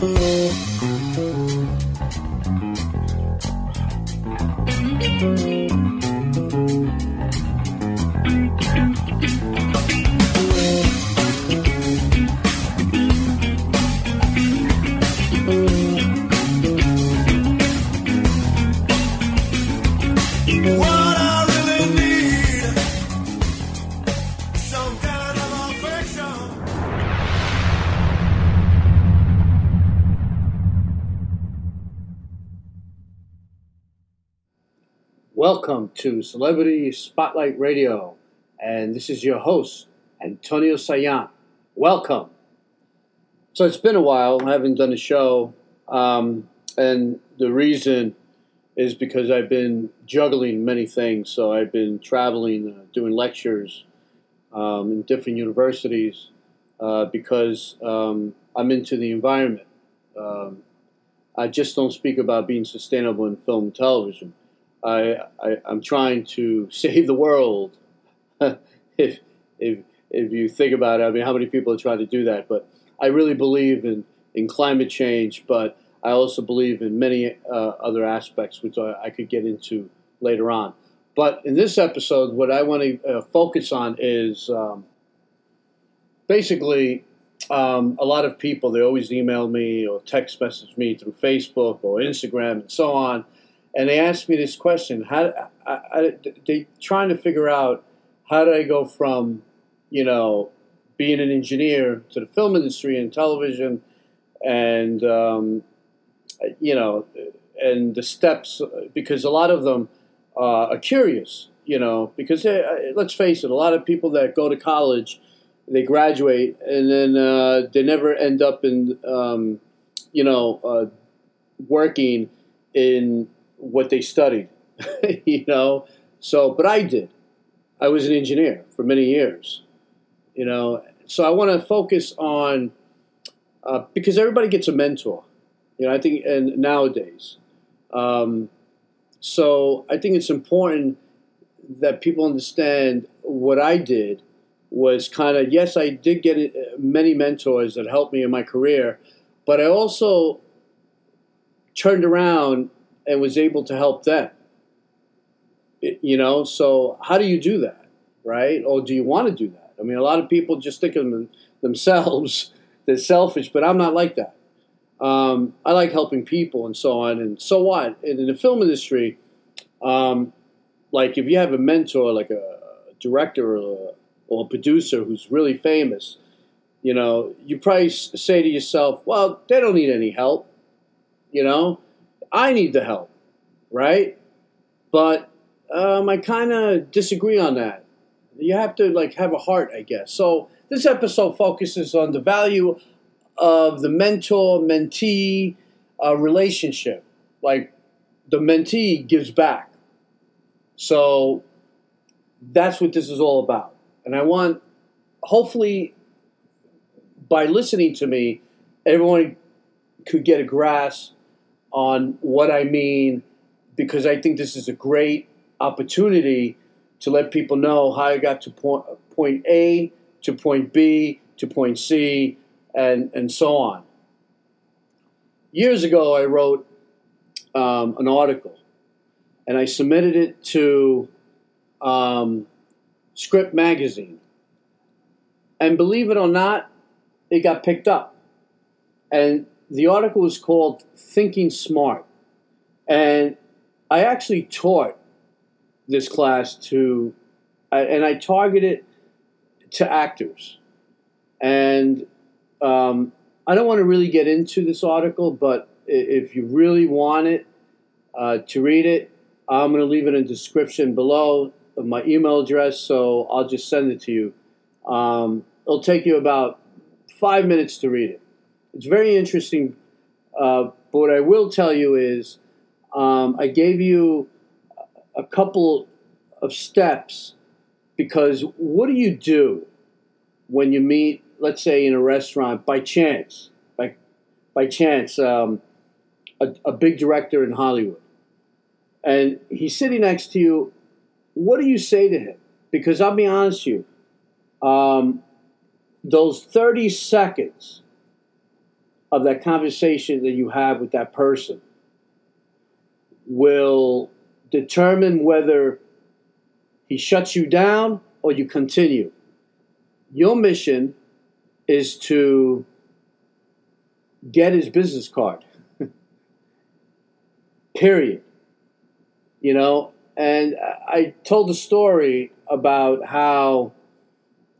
Thank you. Welcome to Celebrity Spotlight Radio, and this is your host, Antonio Saillant. Welcome. So it's been a while, I haven't done a show, um, and the reason is because I've been juggling many things. So I've been traveling, uh, doing lectures um, in different universities uh, because um, I'm into the environment. Um, I just don't speak about being sustainable in film and television. I, I am trying to save the world. if if if you think about it, I mean, how many people are trying to do that? But I really believe in in climate change, but I also believe in many uh, other aspects, which I, I, could get into later on. But in this episode, what I want to uh, focus on is um, basically um, a lot of people. They always email me or text message me through Facebook or Instagram and so on and they asked me this question: How I, I, they trying to figure out how do I go from, you know, being an engineer to the film industry and television, and um, you know, and the steps because a lot of them uh, are curious, you know, because they, uh, let's face it, a lot of people that go to college, they graduate and then uh, they never end up in, um, you know, uh, working in what they studied, you know. So, but I did. I was an engineer for many years, you know. So I want to focus on uh, because everybody gets a mentor, you know. I think and nowadays, um, so I think it's important that people understand what I did was kind of yes, I did get uh, many mentors that helped me in my career, but I also turned around and was able to help them. You know, so how do you do that, right? Or do you want to do that? I mean, a lot of people just think of them, themselves, they're selfish, but I'm not like that. Um, I like helping people and so on. And so what? And in the film industry, um, like if you have a mentor, like a director or a, or a producer who's really famous, you know, you probably say to yourself, well, they don't need any help, you know? I need the help, right? But um, I kind of disagree on that. You have to like have a heart, I guess. So this episode focuses on the value of the mentor-mentee uh, relationship. Like the mentee gives back. So that's what this is all about. And I want, hopefully, by listening to me, everyone could get a grasp on what I mean because I think this is a great opportunity to let people know how I got to point, point A to point B to point C and, and so on. Years ago, I wrote um, an article and I submitted it to um, Script Magazine. And believe it or not, it got picked up. And the article is called Thinking Smart. And I actually taught this class to, and I targeted it to actors. And um, I don't want to really get into this article, but if you really want it uh, to read it, I'm going to leave it in the description below of my email address, so I'll just send it to you. Um, it'll take you about five minutes to read it. It's very interesting. Uh, but what I will tell you is um, I gave you a couple of steps because what do you do when you meet, let's say, in a restaurant by chance, by, by chance, um, a, a big director in Hollywood, and he's sitting next to you? What do you say to him? Because I'll be honest with you, um, those 30 seconds of that conversation that you have with that person will determine whether he shuts you down or you continue. Your mission is to get his business card. Period. You know, and I told the story about how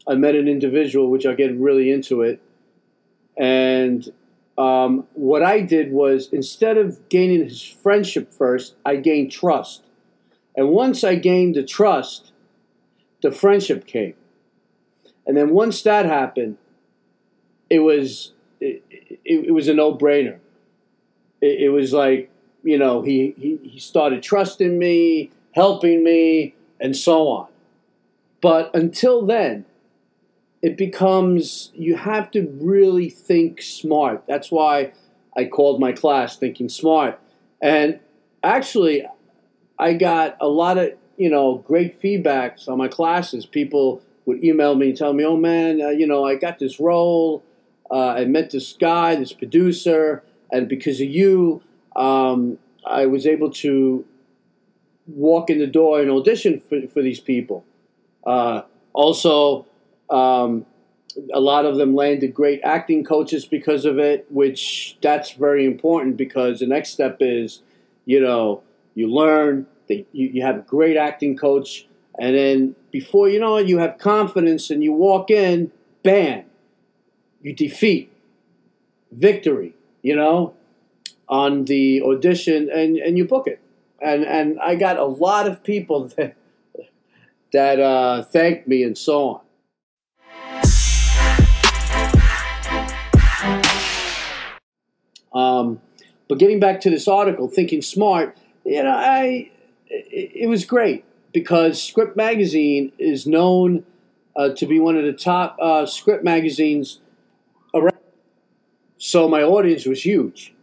I met an individual, which I'll get really into it. And um, what I did was instead of gaining his friendship first, I gained trust. And once I gained the trust, the friendship came. And then once that happened, it was it, it, it was a no brainer. It, it, was like you know he, he he started trusting me, helping me, and so on. But until then, it becomes you have to really think smart. That's why I called my class Thinking Smart. And actually, I got a lot of you know great feedbacks on my classes. People would email me and tell me, "Oh man, uh, you know I got this role. Uh, I met this guy, this producer, and because of you, um, I was able to walk in the door and audition for, for these people." Uh, also, um, a lot of them landed great acting coaches because of it, which that's very important because the next step is, you know, you learn that you, you have a great acting coach, and then before you know it, you have confidence and you walk in, bam, you defeat victory, you know, on the audition, and, and you book it. And and I got a lot of people that that uh, thanked me and so on. Um, but getting back to this article, thinking smart, you know, I it, it was great because Script Magazine is known uh, to be one of the top uh, script magazines around. So my audience was huge,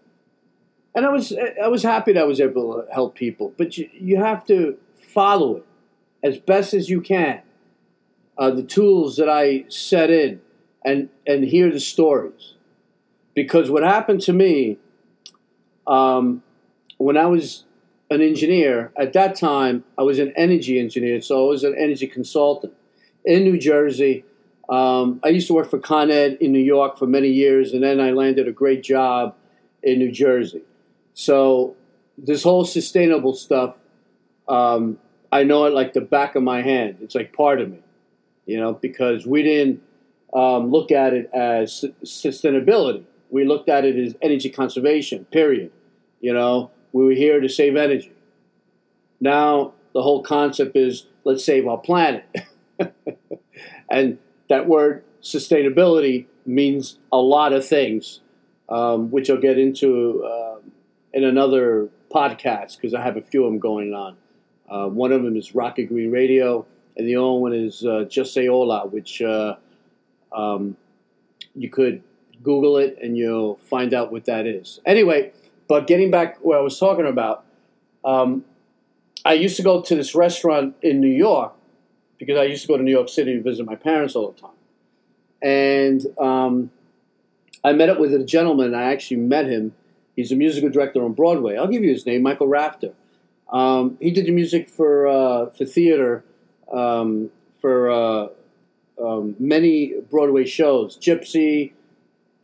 and I was I was happy that I was able to help people. But you, you have to follow it as best as you can. Uh, the tools that I set in, and and hear the stories because what happened to me um, when I was an engineer at that time, I was an energy engineer, so I was an energy consultant in New Jersey. Um, I used to work for Con Ed in New York for many years, and then I landed a great job in New Jersey. So this whole sustainable stuff, um, I know it like the back of my hand. It's like part of me, you know, because we didn't um, look at it as sustainability we looked at it as energy conservation, period. You know, we were here to save energy. Now, the whole concept is let's save our planet. and that word sustainability means a lot of things, um, which I'll get into uh, in another podcast because I have a few of them going on. Uh, one of them is Rocket Green Radio, and the other one is uh, Just Say Hola, which uh, um, you could Google it and you'll find out what that is. Anyway, but getting back where I was talking about, um, I used to go to this restaurant in New York because I used to go to New York City to visit my parents all the time. And um, I met up with a gentleman. I actually met him. He's a musical director on Broadway. I'll give you his name, Michael Rafter. Um, he did the music for uh, for theater um, for uh, um, many Broadway shows, Gypsy,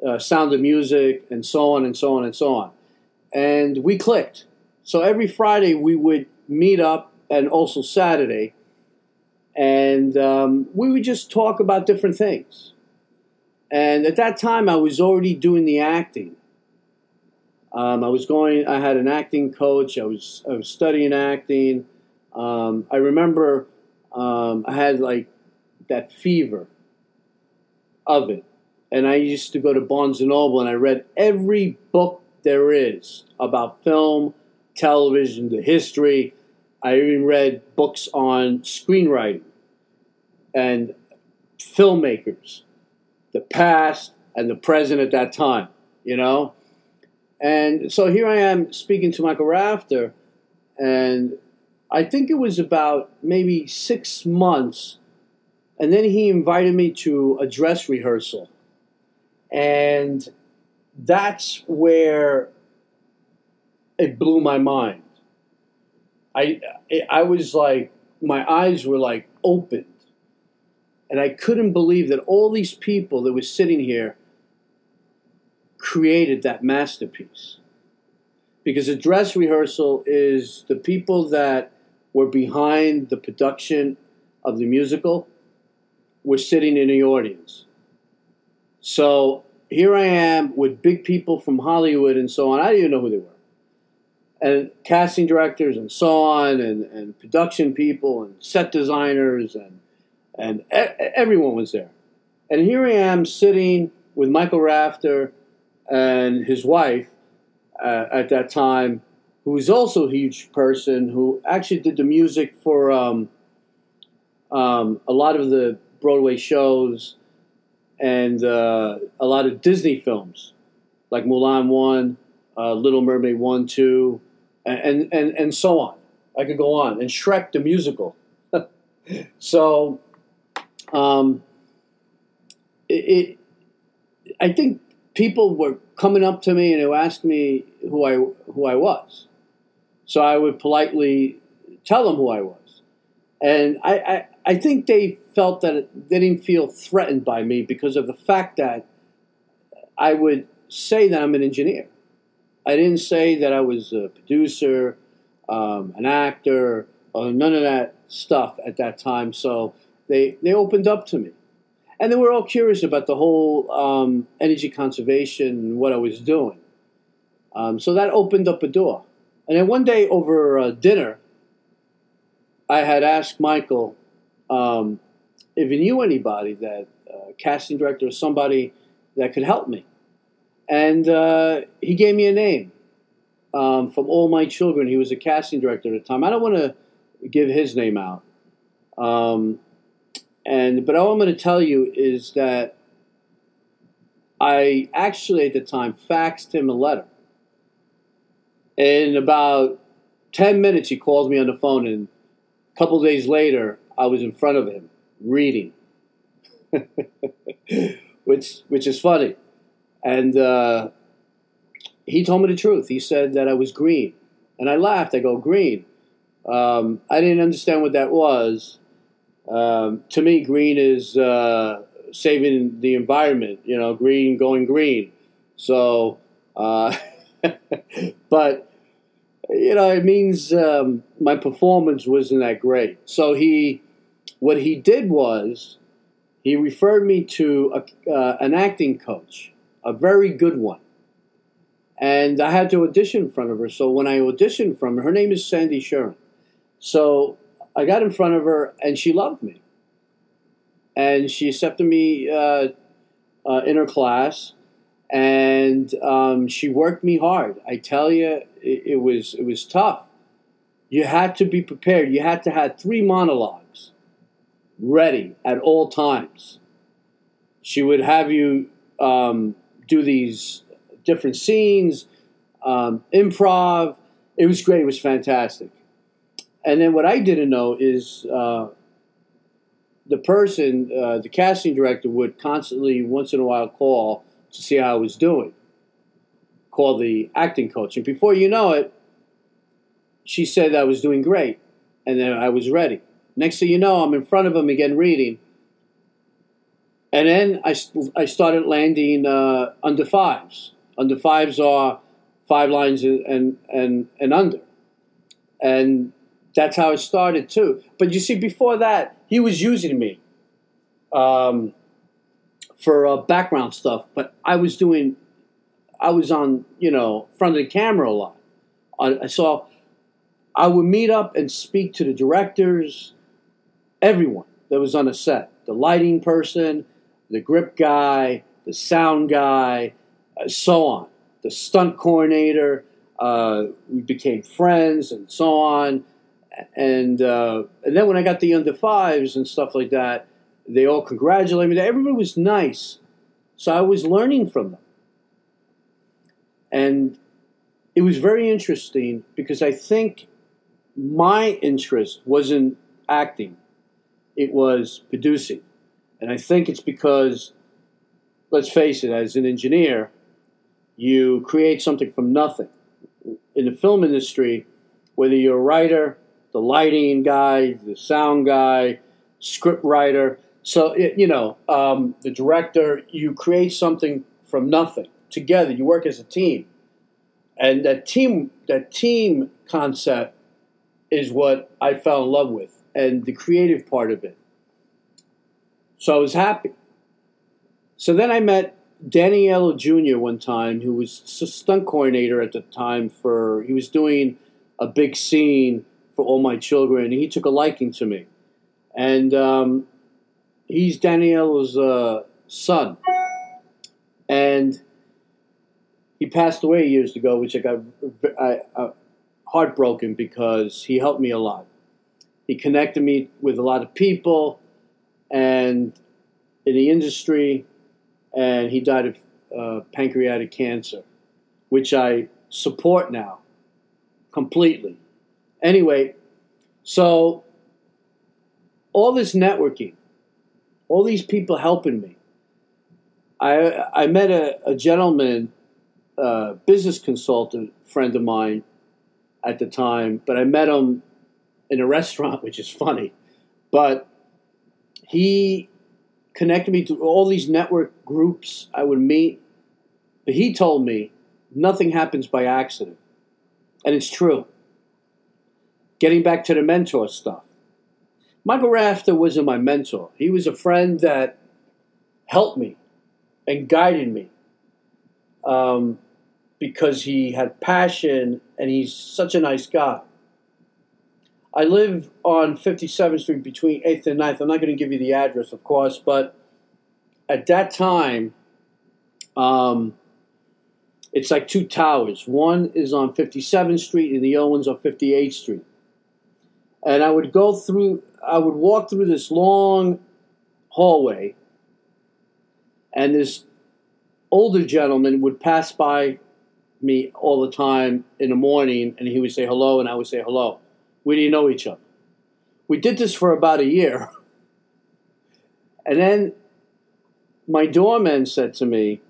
uh, Sound of Music, and so on and so on and so on. And we clicked. So every Friday we would meet up, and also Saturday, and um, we would just talk about different things. And at that time, I was already doing the acting. Um, I was going. I had an acting coach. I was I was studying acting. Um, I remember um, I had like that fever of it and I used to go to Barnes and Noble and I read every book there is about film, television, the history. I even read books on screenwriting and filmmakers, the past and the present at that time, you know? And so here I am speaking to Michael Rafter, and I think it was about maybe six months, and then he invited me to a dress rehearsal and that's where it blew my mind. I I was like my eyes were like opened, and I couldn't believe that all these people that were sitting here created that masterpiece. Because a dress rehearsal is the people that were behind the production of the musical were sitting in the audience. So here I am with big people from Hollywood and so on. I didn't even know who they were. And casting directors and so on, and, and production people and set designers, and, and e- everyone was there. And here I am sitting with Michael Rafter and his wife uh, at that time, who is also a huge person, who actually did the music for um, um, a lot of the Broadway shows and uh, a lot of Disney films, like Mulan one, uh, Little Mermaid one, two, and, and and so on. I could go on, and Shrek the musical. so, um, it, it, I think people were coming up to me and they asked me who I who I was. So I would politely tell them who I was, and I, I I think they felt that they didn't feel threatened by me because of the fact that I would say that I'm an engineer. I didn't say that I was a producer, um, an actor, or none of that stuff at that time. So they they opened up to me, and they were all curious about the whole um, energy conservation and what I was doing. Um, so that opened up a door. And then one day over uh, dinner, I had asked Michael um, if he knew anybody that uh, casting director or somebody that could help me. And uh, he gave me a name um, from All My Children. He was a casting director at the time. I don't want to give his name out. Um, and but all I'm going to tell you is that I actually at the time faxed him a letter. In about 10 minutes, he calls me on the phone, and a couple days later, I was in front of him reading, which which is funny. And uh, he told me the truth. He said that I was green, and I laughed. I go green. Um, I didn't understand what that was. Um, to me, green is uh, saving the environment. You know, green going green. So, uh, but you know, it means um, my performance wasn't that great. So he what he did was he referred me to a, uh, an acting coach, a very good one. And I had to audition in front of her. So when I auditioned from her, her name is Sande Shurin. So I got in front of her and she loved me. And she accepted me uh, uh, in her class and um, she worked me hard. I tell you, it, it, was, it was tough. You had to be prepared. You had to have three monologues ready at all times. She would have you um, do these different scenes, um, improv. It was great. It was fantastic. And then what I didn't know is uh, the person, uh, the casting director, would constantly, once in a while, call to see how I was doing. Call the acting coach, and before you know it, she said I was doing great, and then I was ready. Next thing you know, I'm in front of him again reading. And then I, I started landing uh, under fives. Under fives are five lines and, and, and under. And that's how it started too. But you see, before that, he was using me um, for uh, background stuff. But I was doing, I was on, you know, front of the camera a lot. I, saw, I would meet up and speak to the directors, everyone that was on the set the lighting person, the grip guy, the sound guy, uh, so on, the stunt coordinator. Uh, we became friends and so on. And, uh, and then when I got the under fives and stuff like that, they all congratulated me. Everybody was nice. So I was learning from them. And it was very interesting because I think my interest was in acting it was producing. And I think it's because, let's face it, as an engineer, you create something from nothing. In the film industry, whether you're a writer, the lighting guy, the sound guy, script writer, so you know um, the director, you create something from nothing together. You work as a team, and that team that team concept is what I fell in love with, and the creative part of it. So I was happy. So then I met Danny Aiello Jr. one time, who was stunt coordinator at the time for, he was doing a big scene for All My Children, and he took a liking to me. And um, he's Danny Aiello's uh, son. And he passed away years ago, which I got I, uh, heartbroken because he helped me a lot. He connected me with a lot of people and in the industry and he died of uh, pancreatic cancer, which I support now completely. Anyway, so all this networking, all these people helping me. I I met a, a gentleman, uh, business consultant friend of mine at the time, but I met him in a restaurant, which is funny. But he connected me to all these network groups I would meet. But he told me nothing happens by accident. And it's true. Getting back to the mentor stuff. Michael Rafter wasn't my mentor. He was a friend that helped me and guided me um, because he had passion and he's such a nice guy. I live on 57th Street between 8th and 9th. I'm not going to give you the address, of course, but at that time, um, it's like two towers. One is on 57th Street and the other one's on 58th Street. And I would go through, I would walk through this long hallway, and this older gentleman would pass by me all the time in the morning, and he would say hello, and I would say hello. We didn't know each other. We did this for about a year. And then my doorman said to me,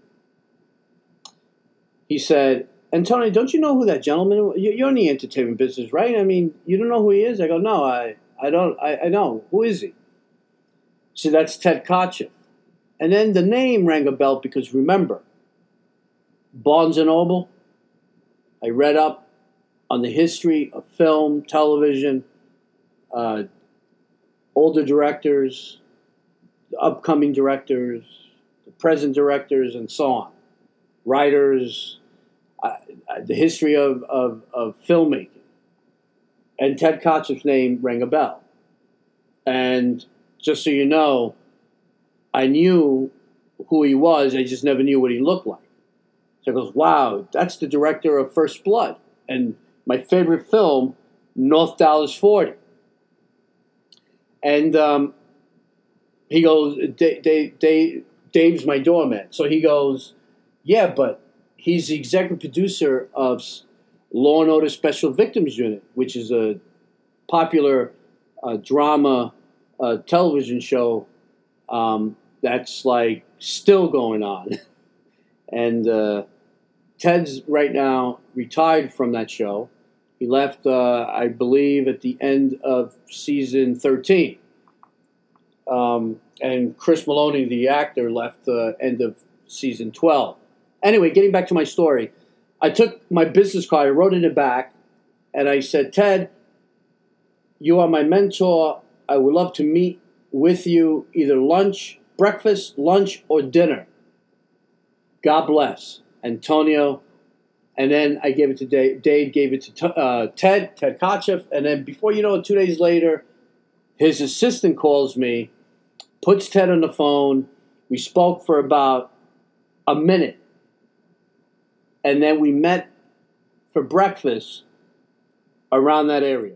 he said, Antonio, don't you know who that gentleman? You're in the entertainment business, right? I mean, you don't know who he is? I go, no, I, I don't, I, I know. Who is he? Said, that's Ted Kotcheff. And then the name rang a bell because remember, Barnes & Noble, I read up on the history of film, television, uh, older directors, upcoming directors, the present directors, and so on, writers, uh, uh, the history of, of, of filmmaking. And Ted Kotcheff's name rang a bell. And just so you know, I knew who he was, I just never knew what he looked like. So I goes, wow, that's the director of First Blood. And my favorite film, North Dallas 40. And um, he goes, Dave, Dave, Dave's my doorman. So he goes, yeah, but he's the executive producer of Law and Order Special Victims Unit, which is a popular uh, drama uh, television show um, that's like still going on. and uh, Ted's right now retired from that show. He left, uh, I believe, at the end of season 13. Um, and Chris Meloni, the actor, left the end of season 12. Anyway, getting back to my story, I took my business card, I wrote it back, and I said, Ted, you are my mentor. I would love to meet with you either lunch, breakfast, lunch, or dinner. God bless. Antonio and then I gave it to Dave. Dave gave it to uh, Ted, Ted Kotcheff. And then before you know it, two days later, his assistant calls me, puts Ted on the phone. We spoke for about a minute. And then we met for breakfast around that area.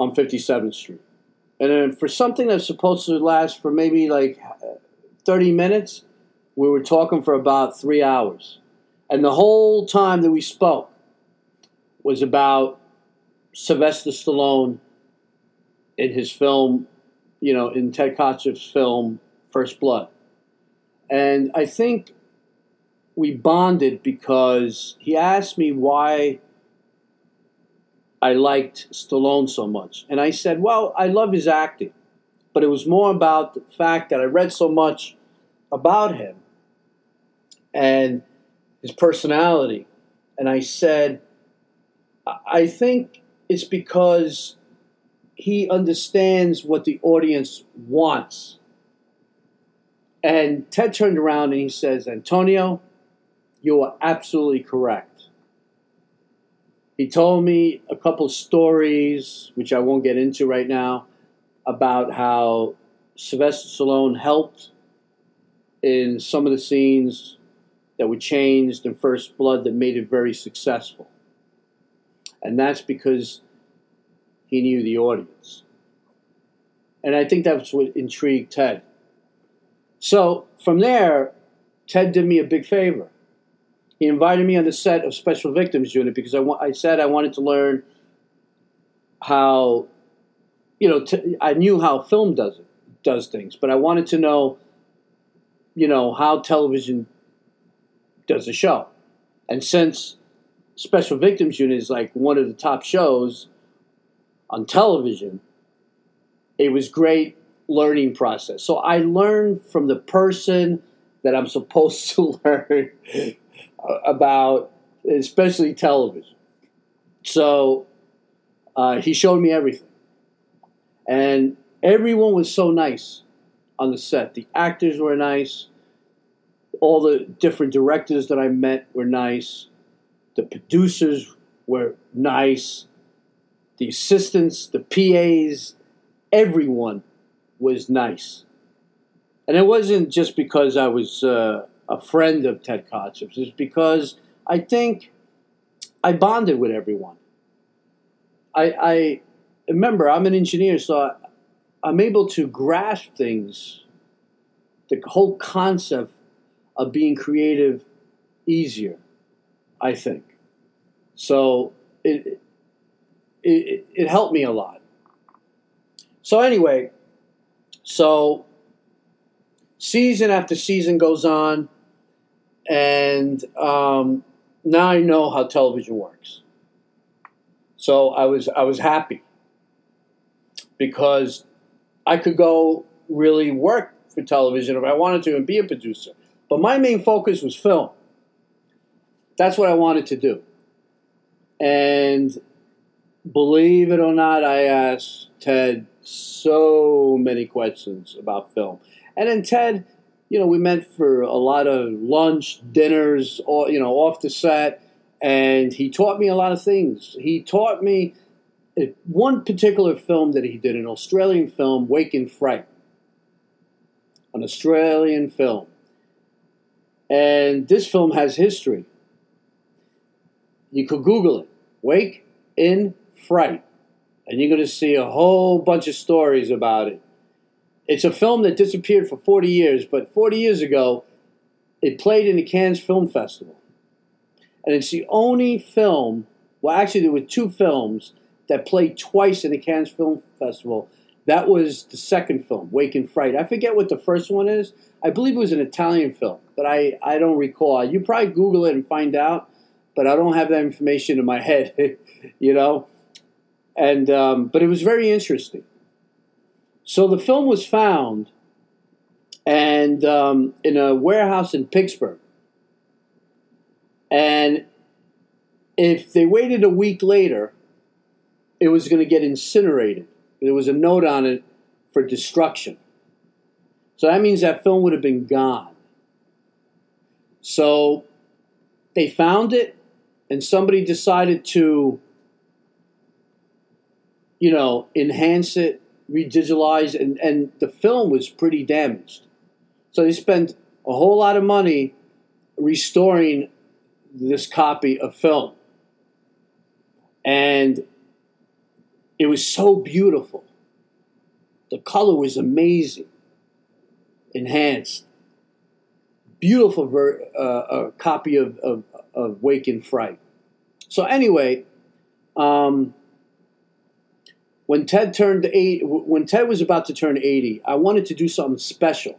On 57th Street. And then for something that's supposed to last for maybe like 30 minutes, we were talking for about three hours. And the whole time that we spoke was about Sylvester Stallone in his film, you know, in Ted Kotcheff's film First Blood. And I think we bonded because he asked me why I liked Stallone so much. And I said, well, I love his acting. But it was more about the fact that I read so much about him and his personality. And I said, I think it's because he understands what the audience wants. And Ted turned around and he says, Antonio, you are absolutely correct. He told me a couple stories, which I won't get into right now, about how Sylvester Stallone helped in some of the scenes that were changed in First Blood that made it very successful. And that's because he knew the audience. And I think that's what intrigued Ted. So from there, Ted did me a big favor. He invited me on the set of Special Victims Unit because I, I said I wanted to learn how, you know, t- I knew how film does it, does things, but I wanted to know, you know, how television does a show. And since Special Victims Unit is like one of the top shows on television, it was great learning process. So I learned from the person that I'm supposed to learn about, especially television. So uh, he showed me everything. And everyone was so nice on the set. The actors were nice. All the different directors that I met were nice. The producers were nice. The assistants, the PAs, everyone was nice. And it wasn't just because I was uh, a friend of Ted Kotcheff's, is because I think I bonded with everyone. I, I remember I'm an engineer, so I, am able to grasp things, the whole concept of being creative easier, I think. So it, it, it helped me a lot. So anyway, so season after season goes on, and um, now I know how television works. So I was I was happy because I could go really work for television if I wanted to and be a producer. But my main focus was film. That's what I wanted to do. And believe it or not, I asked Ted so many questions about film. And then Ted, you know, we met for a lot of lunch, dinners, or, you know, off the set. And he taught me a lot of things. He taught me eh, one particular film that he did, an Australian film, Wake in Fright. An Australian film. And this film has history. You could Google it. Wake in Fright. And you're going to see a whole bunch of stories about it. It's a film that disappeared for 40 years, but 40 years ago, it played in the Cannes Film Festival. And it's the only film, well, actually, there were two films that played twice in the Cannes Film Festival. That was the second film, Wake in Fright. I forget what the first one is. I believe it was an Italian film, but I, I don't recall. You probably Google it and find out, but I don't have that information in my head, you know? And, um, but it was very interesting. So the film was found and um, in a warehouse in Pittsburgh. And if they waited a week later, it was going to get incinerated. There was a note on it for destruction. So that means that film would have been gone. So they found it, and somebody decided to, you know, enhance it redigitalized, and, and the film was pretty damaged. So they spent a whole lot of money restoring this copy of film. And it was so beautiful. The color was amazing, enhanced. Beautiful ver- uh, copy of, of, of Wake in Fright. So, anyway, um, when Ted turned eight, when Ted was about to turn 80, I wanted to do something special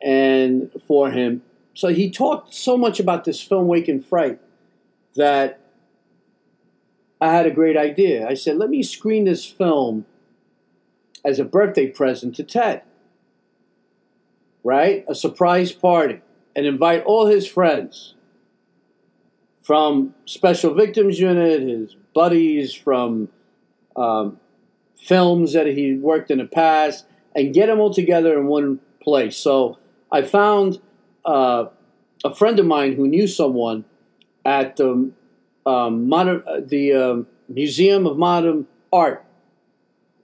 and for him. So he talked so much about this film Wake in Fright that I had a great idea. I said, let me screen this film as a birthday present to Ted. Right? A surprise party. And invite all his friends from Special Victims Unit, his buddies from um, films that he worked in the past, and get them all together in one place. So I found uh, a friend of mine who knew someone at the um, modern, uh, the um, Museum of Modern Art,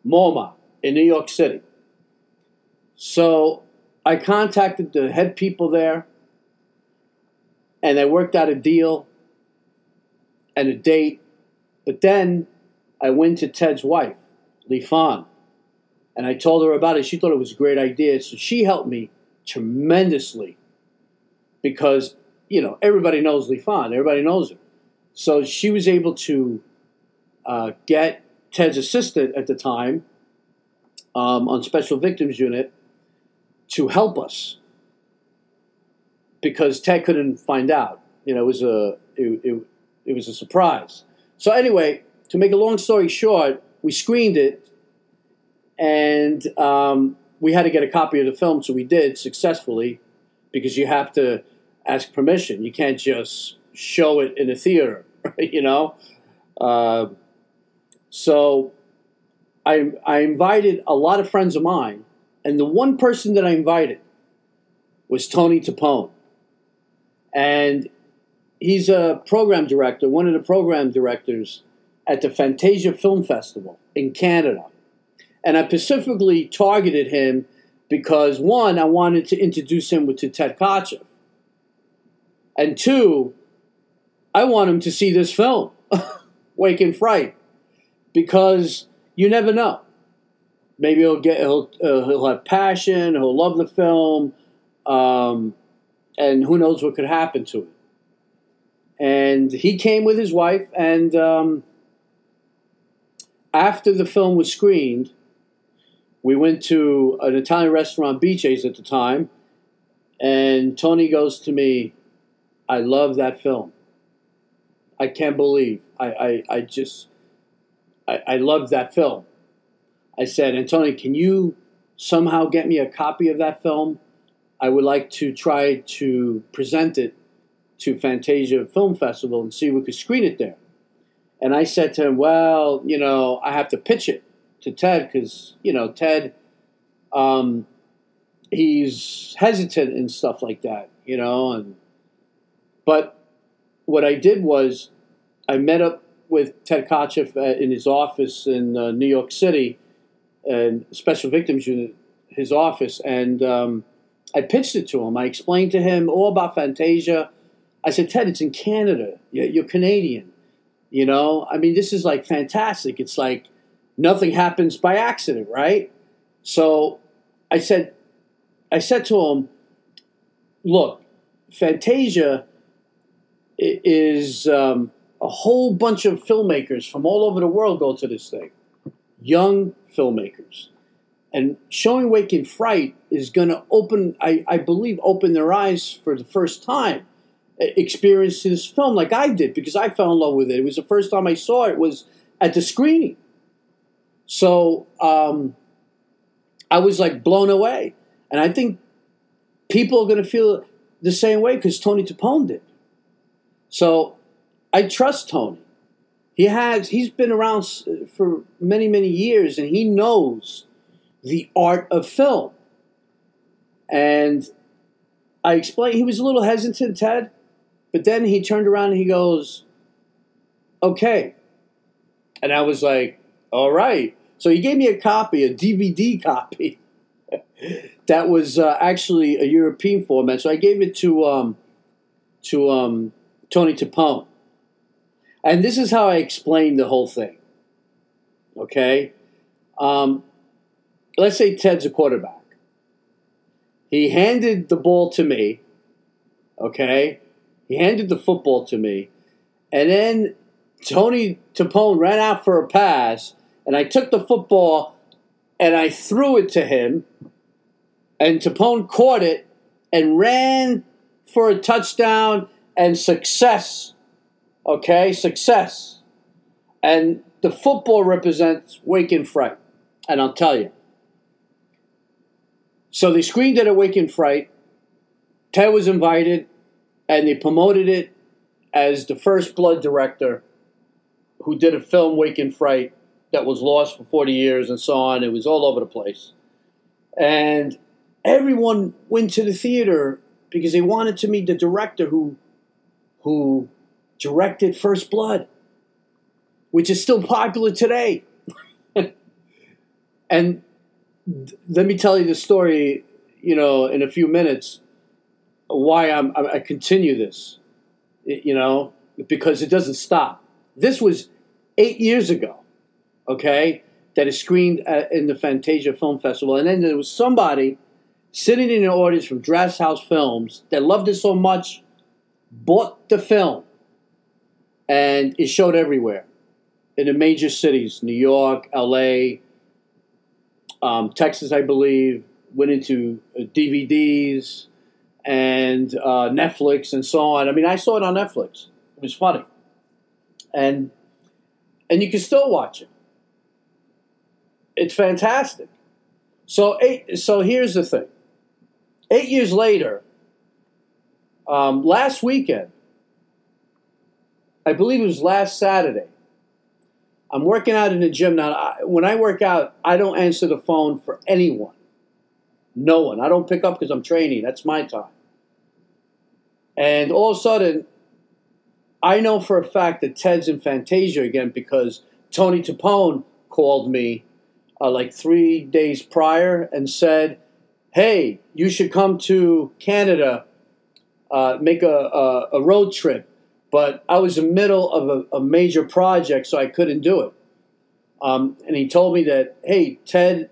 MoMA, in New York City. So I contacted the head people there, and I worked out a deal and a date. But then I went to Ted's wife, Laifun, and I told her about it. She thought it was a great idea, so she helped me tremendously because you know everybody knows Laifun, everybody knows her. So she was able to uh, get Ted's assistant at the time um, on Special Victims Unit to help us because Ted couldn't find out. You know, it was a it, it, it was a surprise. So anyway, to make a long story short, we screened it, and um, we had to get a copy of the film, so we did successfully, because you have to ask permission. You can't just show it in a theater, you know. Uh, so I, I invited a lot of friends of mine, and the one person that I invited was Tony Timpone, And he's a program director, one of the program directors at the Fantasia Film Festival in Canada. And I specifically targeted him because one, I wanted to introduce him to Ted Kotcheff. And two, I want him to see this film, Wake in Fright, because you never know. Maybe he'll get he'll uh, he'll have passion, he'll love the film, um, and who knows what could happen to it. And he came with his wife, and um, after the film was screened, we went to an Italian restaurant, BJ's at the time, and Tony goes to me, I love that film. I can't believe. I, I, I just, I, I love that film. I said, and Tony, can you somehow get me a copy of that film? I would like to try to present it to Fantasia Film Festival and see if we could screen it there. And I said to him, well, you know, I have to pitch it to Ted because you know Ted, um, he's hesitant and stuff like that, you know. And but what I did was I met up with Ted Kotcheff in his office in uh, New York City, and Special Victims Unit, his office, and um, I pitched it to him. I explained to him all about Fantasia. I said, Ted, it's in Canada. You're Canadian. You know, I mean, this is like fantastic. It's like nothing happens by accident, right? So I said, I said to him, look, Fantasia is um, a whole bunch of filmmakers from all over the world go to this thing, young filmmakers. And showing Wake in Fright is going to open, I, I believe, open their eyes for the first time experience this film like I did because I fell in love with it. It was the first time I saw it was at the screening. So um, I was like blown away. And I think people are going to feel the same way because Tony Timpone did. So I trust Tony. He has he's been around for many many years and he knows the art of film. And I explained he was a little hesitant, Ted, but then he turned around and he goes, "Okay." And I was like, "All right." So he gave me a copy, a DVD copy, that was uh, actually a European format. So I gave it to um, to um, Tony Timpone, and this is how I explained the whole thing. Okay, um, let's say Ted's a quarterback. He handed the ball to me. Okay, he handed the football to me, and then Tony Timpone ran out for a pass And I took the football and I threw it to him, and Timpone caught it and ran for a touchdown and success. Okay, success. And the football represents Wake in Fright. And I'll tell you. So they screened it at Wake in Fright. Ted was invited, and they promoted it as the first blood director who did a film, Wake in Fright, that was lost for 40 years and so on. It was all over the place. And everyone went to the theater because they wanted to meet the director who, who directed First Blood, which is still popular today. and th- let me tell you the story, you know, in a few minutes, why I'm, I continue this, you know, because it doesn't stop. This was eight years ago okay, that is screened at, in the Fantasia Film Festival. And then there was somebody sitting in the audience from Drafthouse Films that loved it so much, bought the film, and it showed everywhere in the major cities New York, LA, um, Texas, I believe, went into uh, DVDs and uh, Netflix and so on. I mean, I saw it on Netflix. It was funny. And and you can still watch it it's fantastic. So eight, so here's the thing. Eight years later, um, last weekend, I believe it was last Saturday. I'm working out in the gym now. I, when I work out, I don't answer the phone for anyone. No one. I don't pick up because I'm training. That's my time. And all of a sudden, I know for a fact that Ted's in Fantasia again because Tony Timpone called me uh, like three days prior and said, "Hey, you should come to Canada, uh, make a, a, a, road trip." But I was in the middle of a, a major project, so I couldn't do it. Um, and he told me that, "Hey, Ted,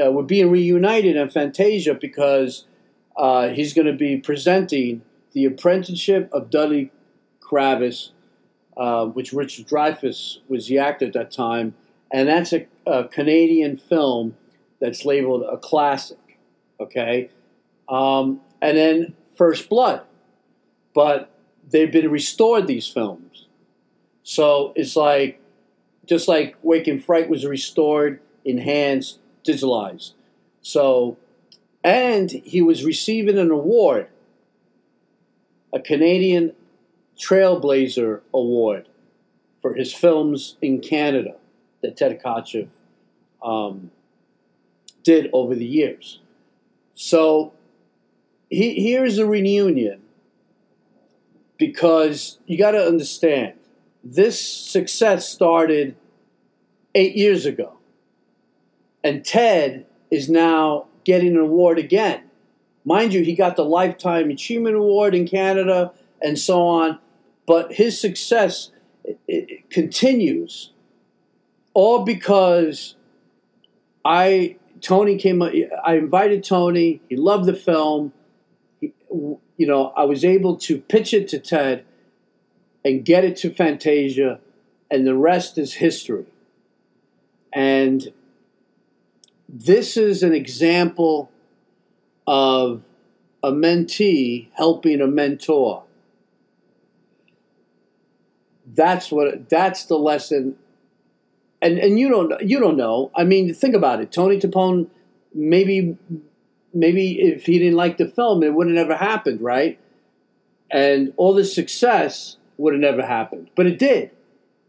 uh, we're being reunited in Fantasia because uh, he's going to be presenting the apprenticeship of Duddy Kravitz." Uh, which Richard Dreyfuss was the actor at that time, and that's a, a Canadian film that's labeled a classic. Okay, um, and then First Blood, but they've been restored these films, so it's like just like Wake in Fright was restored, enhanced, digitalized. So, and he was receiving an award, a Canadian Trailblazer Award for his films in Canada that Ted Kotcheff um, did over the years. So he, here's a reunion because you got to understand this success started eight years ago. And Ted is now getting an award again. Mind you, he got the Lifetime Achievement Award in Canada and so on, but his success it, it continues all because I Tony came. I invited Tony. He loved the film. He, you know, I was able to pitch it to Ted and get it to Fantasia, and the rest is history. And this is an example of a mentee helping a mentor. That's what that's the lesson and and you don't you don't know. I mean, think about it. Tony Timpone, maybe maybe if he didn't like the film, it would have never happened, right? And all this success would have never happened, but it did,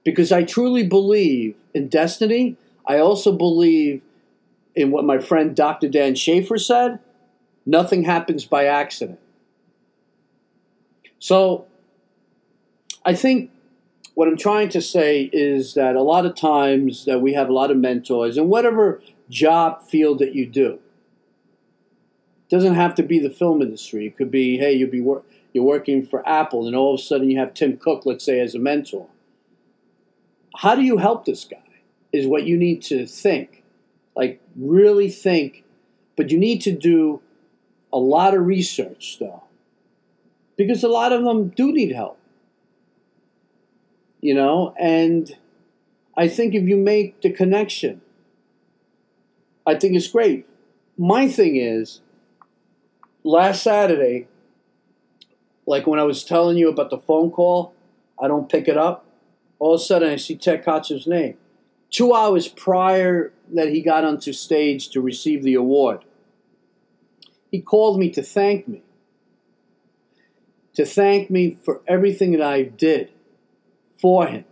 because I truly believe in destiny. I also believe in what my friend Dr. Dan Schaefer said. Nothing happens by accident. So I think what I'm trying to say is that a lot of times that we have a lot of mentors in whatever job field that you do. It doesn't have to be the film industry. It could be, hey, you'll be wor- you're working for Apple, and all of a sudden you have Tim Cook, let's say, as a mentor. How do you help this guy? Is what you need to think, like really think. But you need to do a lot of research, though, because a lot of them do need help you know, and I think if you make the connection, I think it's great. My thing is, last Saturday, like when I was telling you about the phone call, I don't pick it up. All of a sudden, I see Ted Kotcheff's name. Two hours prior that he got onto stage to receive the award, he called me to thank me. To thank me for everything that I did for him.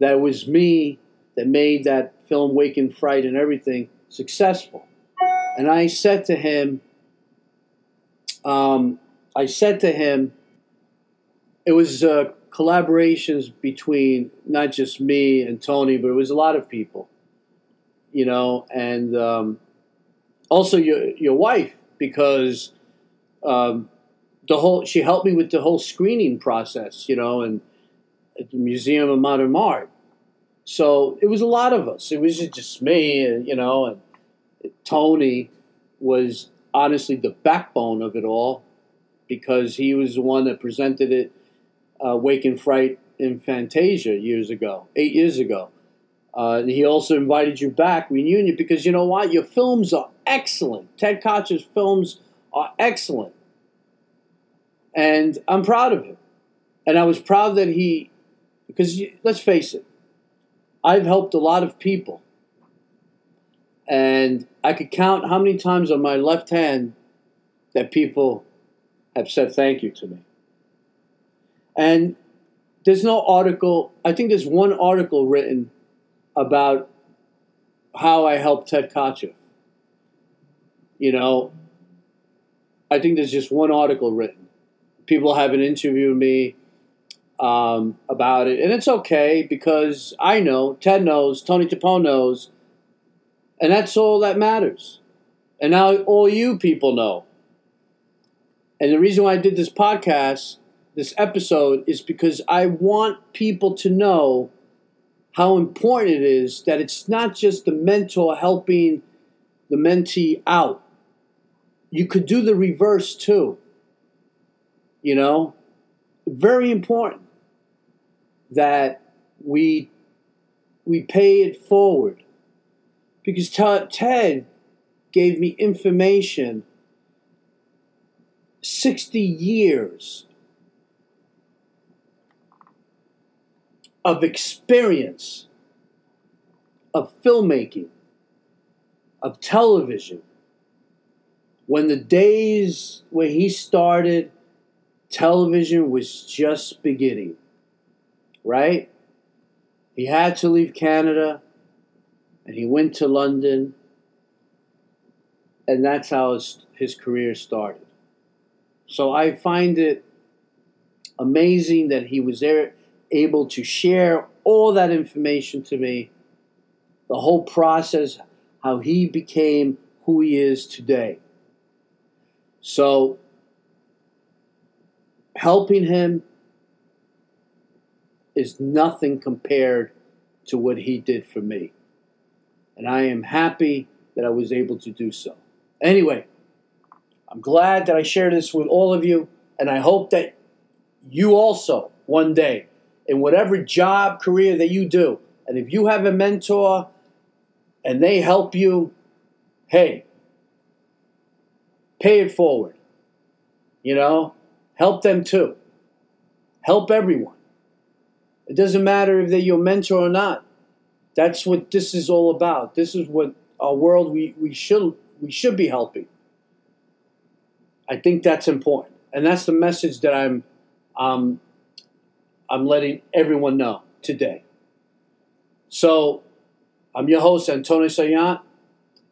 That was me that made that film Wake in Fright and everything successful. And I said to him, um, I said to him, it was uh, collaborations between not just me and Tony, but it was a lot of people, you know, and um, also your your wife because um, the whole she helped me with the whole screening process, you know, and at the Museum of Modern Art. So it was a lot of us. It was just me, and you know, and Tony was honestly the backbone of it all because he was the one that presented it, uh, Wake in Fright in Fantasia years ago, eight years ago. Uh, he also invited you back, reunion, because you know what? Your films are excellent. Ted Kotcheff's films are excellent. And I'm proud of him. And I was proud that he, because let's face it, I've helped a lot of people. And I could count how many times on my left hand that people have said thank you to me. And there's no article, I think there's one article written about how I helped Ted Kotcheff. You know, I think there's just one article written. People haven't interviewed me um, about it, and it's okay because I know, Ted knows, Tony Timpone knows, and that's all that matters. And now all you people know. And the reason why I did this podcast, this episode, is because I want people to know how important it is that it's not just the mentor helping the mentee out. You could do the reverse too. You know, very important that we we pay it forward because Ted gave me information 60 years of experience of filmmaking, of television. When the days when he started, television was just beginning, right? He had to leave Canada and he went to London, and that's how his, his career started. So I find it amazing that he was there, able to share all that information to me, the whole process, how he became who he is today. So, helping him is nothing compared to what he did for me. And I am happy that I was able to do so. Anyway, I'm glad that I shared this with all of you, and I hope that you also, one day, in whatever job, career that you do, and if you have a mentor and they help you, hey, pay it forward. You know, help them too. Help everyone. It doesn't matter if they're your mentor or not. That's what this is all about. This is what our world we, we should we should be helping. I think that's important, and that's the message that I'm um, I'm letting everyone know today. So, I'm your host Antonio Saillant.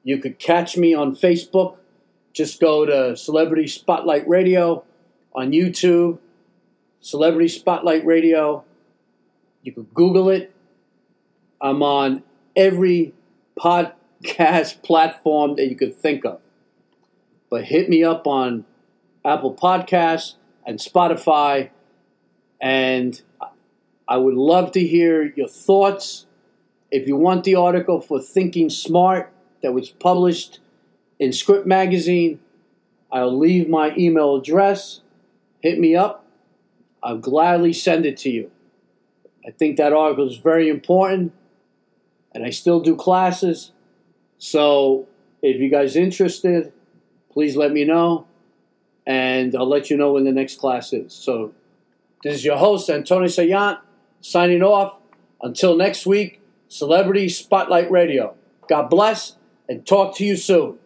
You could catch me on Facebook. Just go to Celebrity Spotlight Radio on YouTube. Celebrity Spotlight Radio. You could Google it. I'm on every podcast platform that you could think of. But hit me up on Apple Podcasts, and Spotify. And I would love to hear your thoughts. If you want the article for Thinking Smart that was published in Script Magazine, I'll leave my email address. Hit me up. I'll gladly send it to you. I think that article is very important, and I still do classes. So if you guys interested, please let me know, and I'll let you know when the next class is. So this is your host, Antonio Saillant signing off. Until next week, Celebrity Spotlight Radio. God bless and talk to you soon.